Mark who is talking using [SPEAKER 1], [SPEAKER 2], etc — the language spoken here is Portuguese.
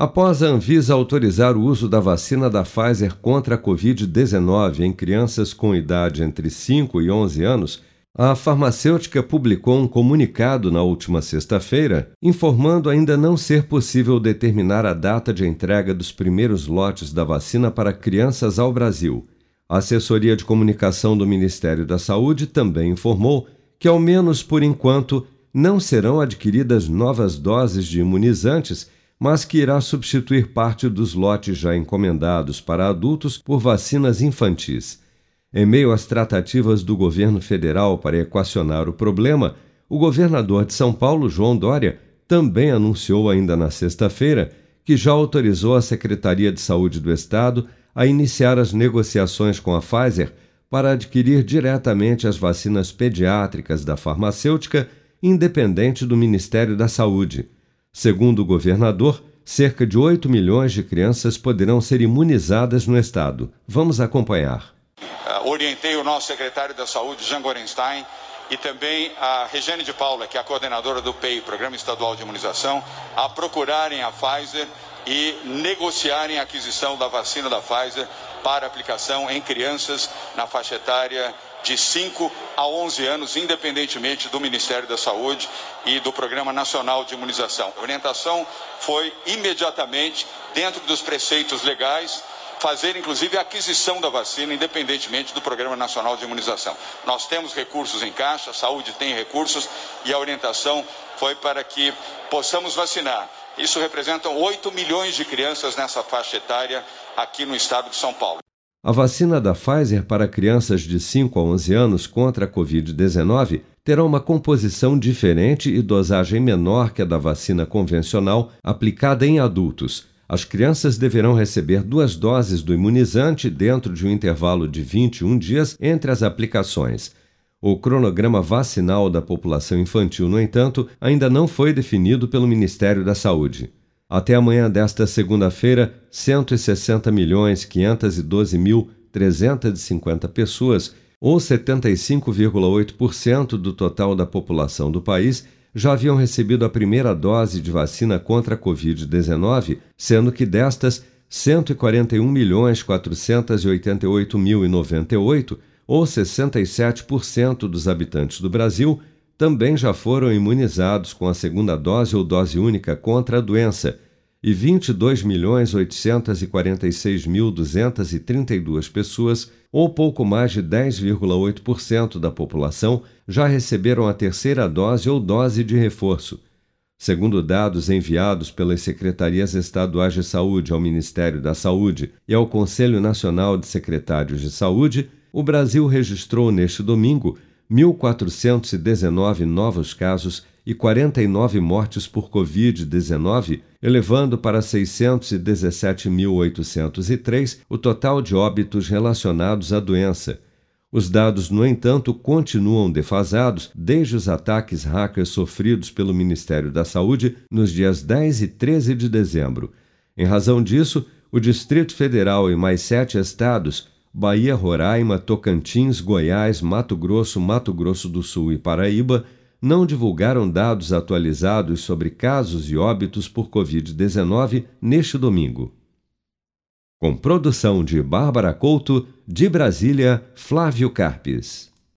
[SPEAKER 1] Após a Anvisa autorizar o uso da vacina da Pfizer contra a Covid-19 em crianças com idade entre 5 e 11 anos, a farmacêutica publicou um comunicado na última sexta-feira, informando ainda não ser possível determinar a data de entrega dos primeiros lotes da vacina para crianças ao Brasil. A assessoria de comunicação do Ministério da Saúde também informou que, ao menos por enquanto, não serão adquiridas novas doses de imunizantes mas que irá substituir parte dos lotes já encomendados para adultos por vacinas infantis. Em meio às tratativas do governo federal para equacionar o problema, o governador de São Paulo, João Dória, também anunciou ainda na sexta-feira que já autorizou a Secretaria de Saúde do Estado a iniciar as negociações com a Pfizer para adquirir diretamente as vacinas pediátricas da farmacêutica, independente do Ministério da Saúde. Segundo o governador, cerca de 8 milhões de crianças poderão ser imunizadas no estado. Vamos acompanhar.
[SPEAKER 2] Uh, orientei o nosso secretário da Saúde, Jean Gorenstein, e também a Regiane de Paula, que é a coordenadora do PEI, Programa Estadual de Imunização, a procurarem a Pfizer e negociarem a aquisição da vacina da Pfizer para aplicação em crianças na faixa etária de 5 a 11 anos, independentemente do Ministério da Saúde e do Programa Nacional de Imunização. A orientação foi imediatamente, dentro dos preceitos legais, fazer inclusive a aquisição da vacina, independentemente do Programa Nacional de Imunização. Nós temos recursos em caixa, a saúde tem recursos e a orientação foi para que possamos vacinar. Isso representa 8 milhões de crianças nessa faixa etária aqui no estado de São Paulo.
[SPEAKER 1] A vacina da Pfizer para crianças de 5 a 11 anos contra a Covid-19 terá uma composição diferente e dosagem menor que a da vacina convencional aplicada em adultos. As crianças deverão receber duas doses do imunizante dentro de um intervalo de 21 dias entre as aplicações. O cronograma vacinal da população infantil, no entanto, ainda não foi definido pelo Ministério da Saúde. Até amanhã desta segunda-feira, 160 milhões 512 mil 350 pessoas, ou 75,8% do total da população do país, já haviam recebido a primeira dose de vacina contra a Covid-19, sendo que destas, 141 milhões 488 mil e 98, ou 67% dos habitantes do Brasil, também já foram imunizados com a segunda dose ou dose única contra a doença, e 22.846.232 pessoas, ou pouco mais de 10,8% da população, já receberam a terceira dose ou dose de reforço. Segundo dados enviados pelas secretarias estaduais de saúde ao Ministério da Saúde e ao Conselho Nacional de Secretários de Saúde, o Brasil registrou neste domingo 1.419 novos casos e 49 mortes por Covid-19, elevando para 617.803 o total de óbitos relacionados à doença. Os dados, no entanto, continuam defasados desde os ataques hackers sofridos pelo Ministério da Saúde nos dias 10 e 13 de dezembro. Em razão disso, o Distrito Federal e mais sete estados Bahia, Roraima, Tocantins, Goiás, Mato Grosso, Mato Grosso do Sul e Paraíba não divulgaram dados atualizados sobre casos e óbitos por Covid-19 neste domingo. Com produção de Bárbara Couto, de Brasília, Flávio Carpes.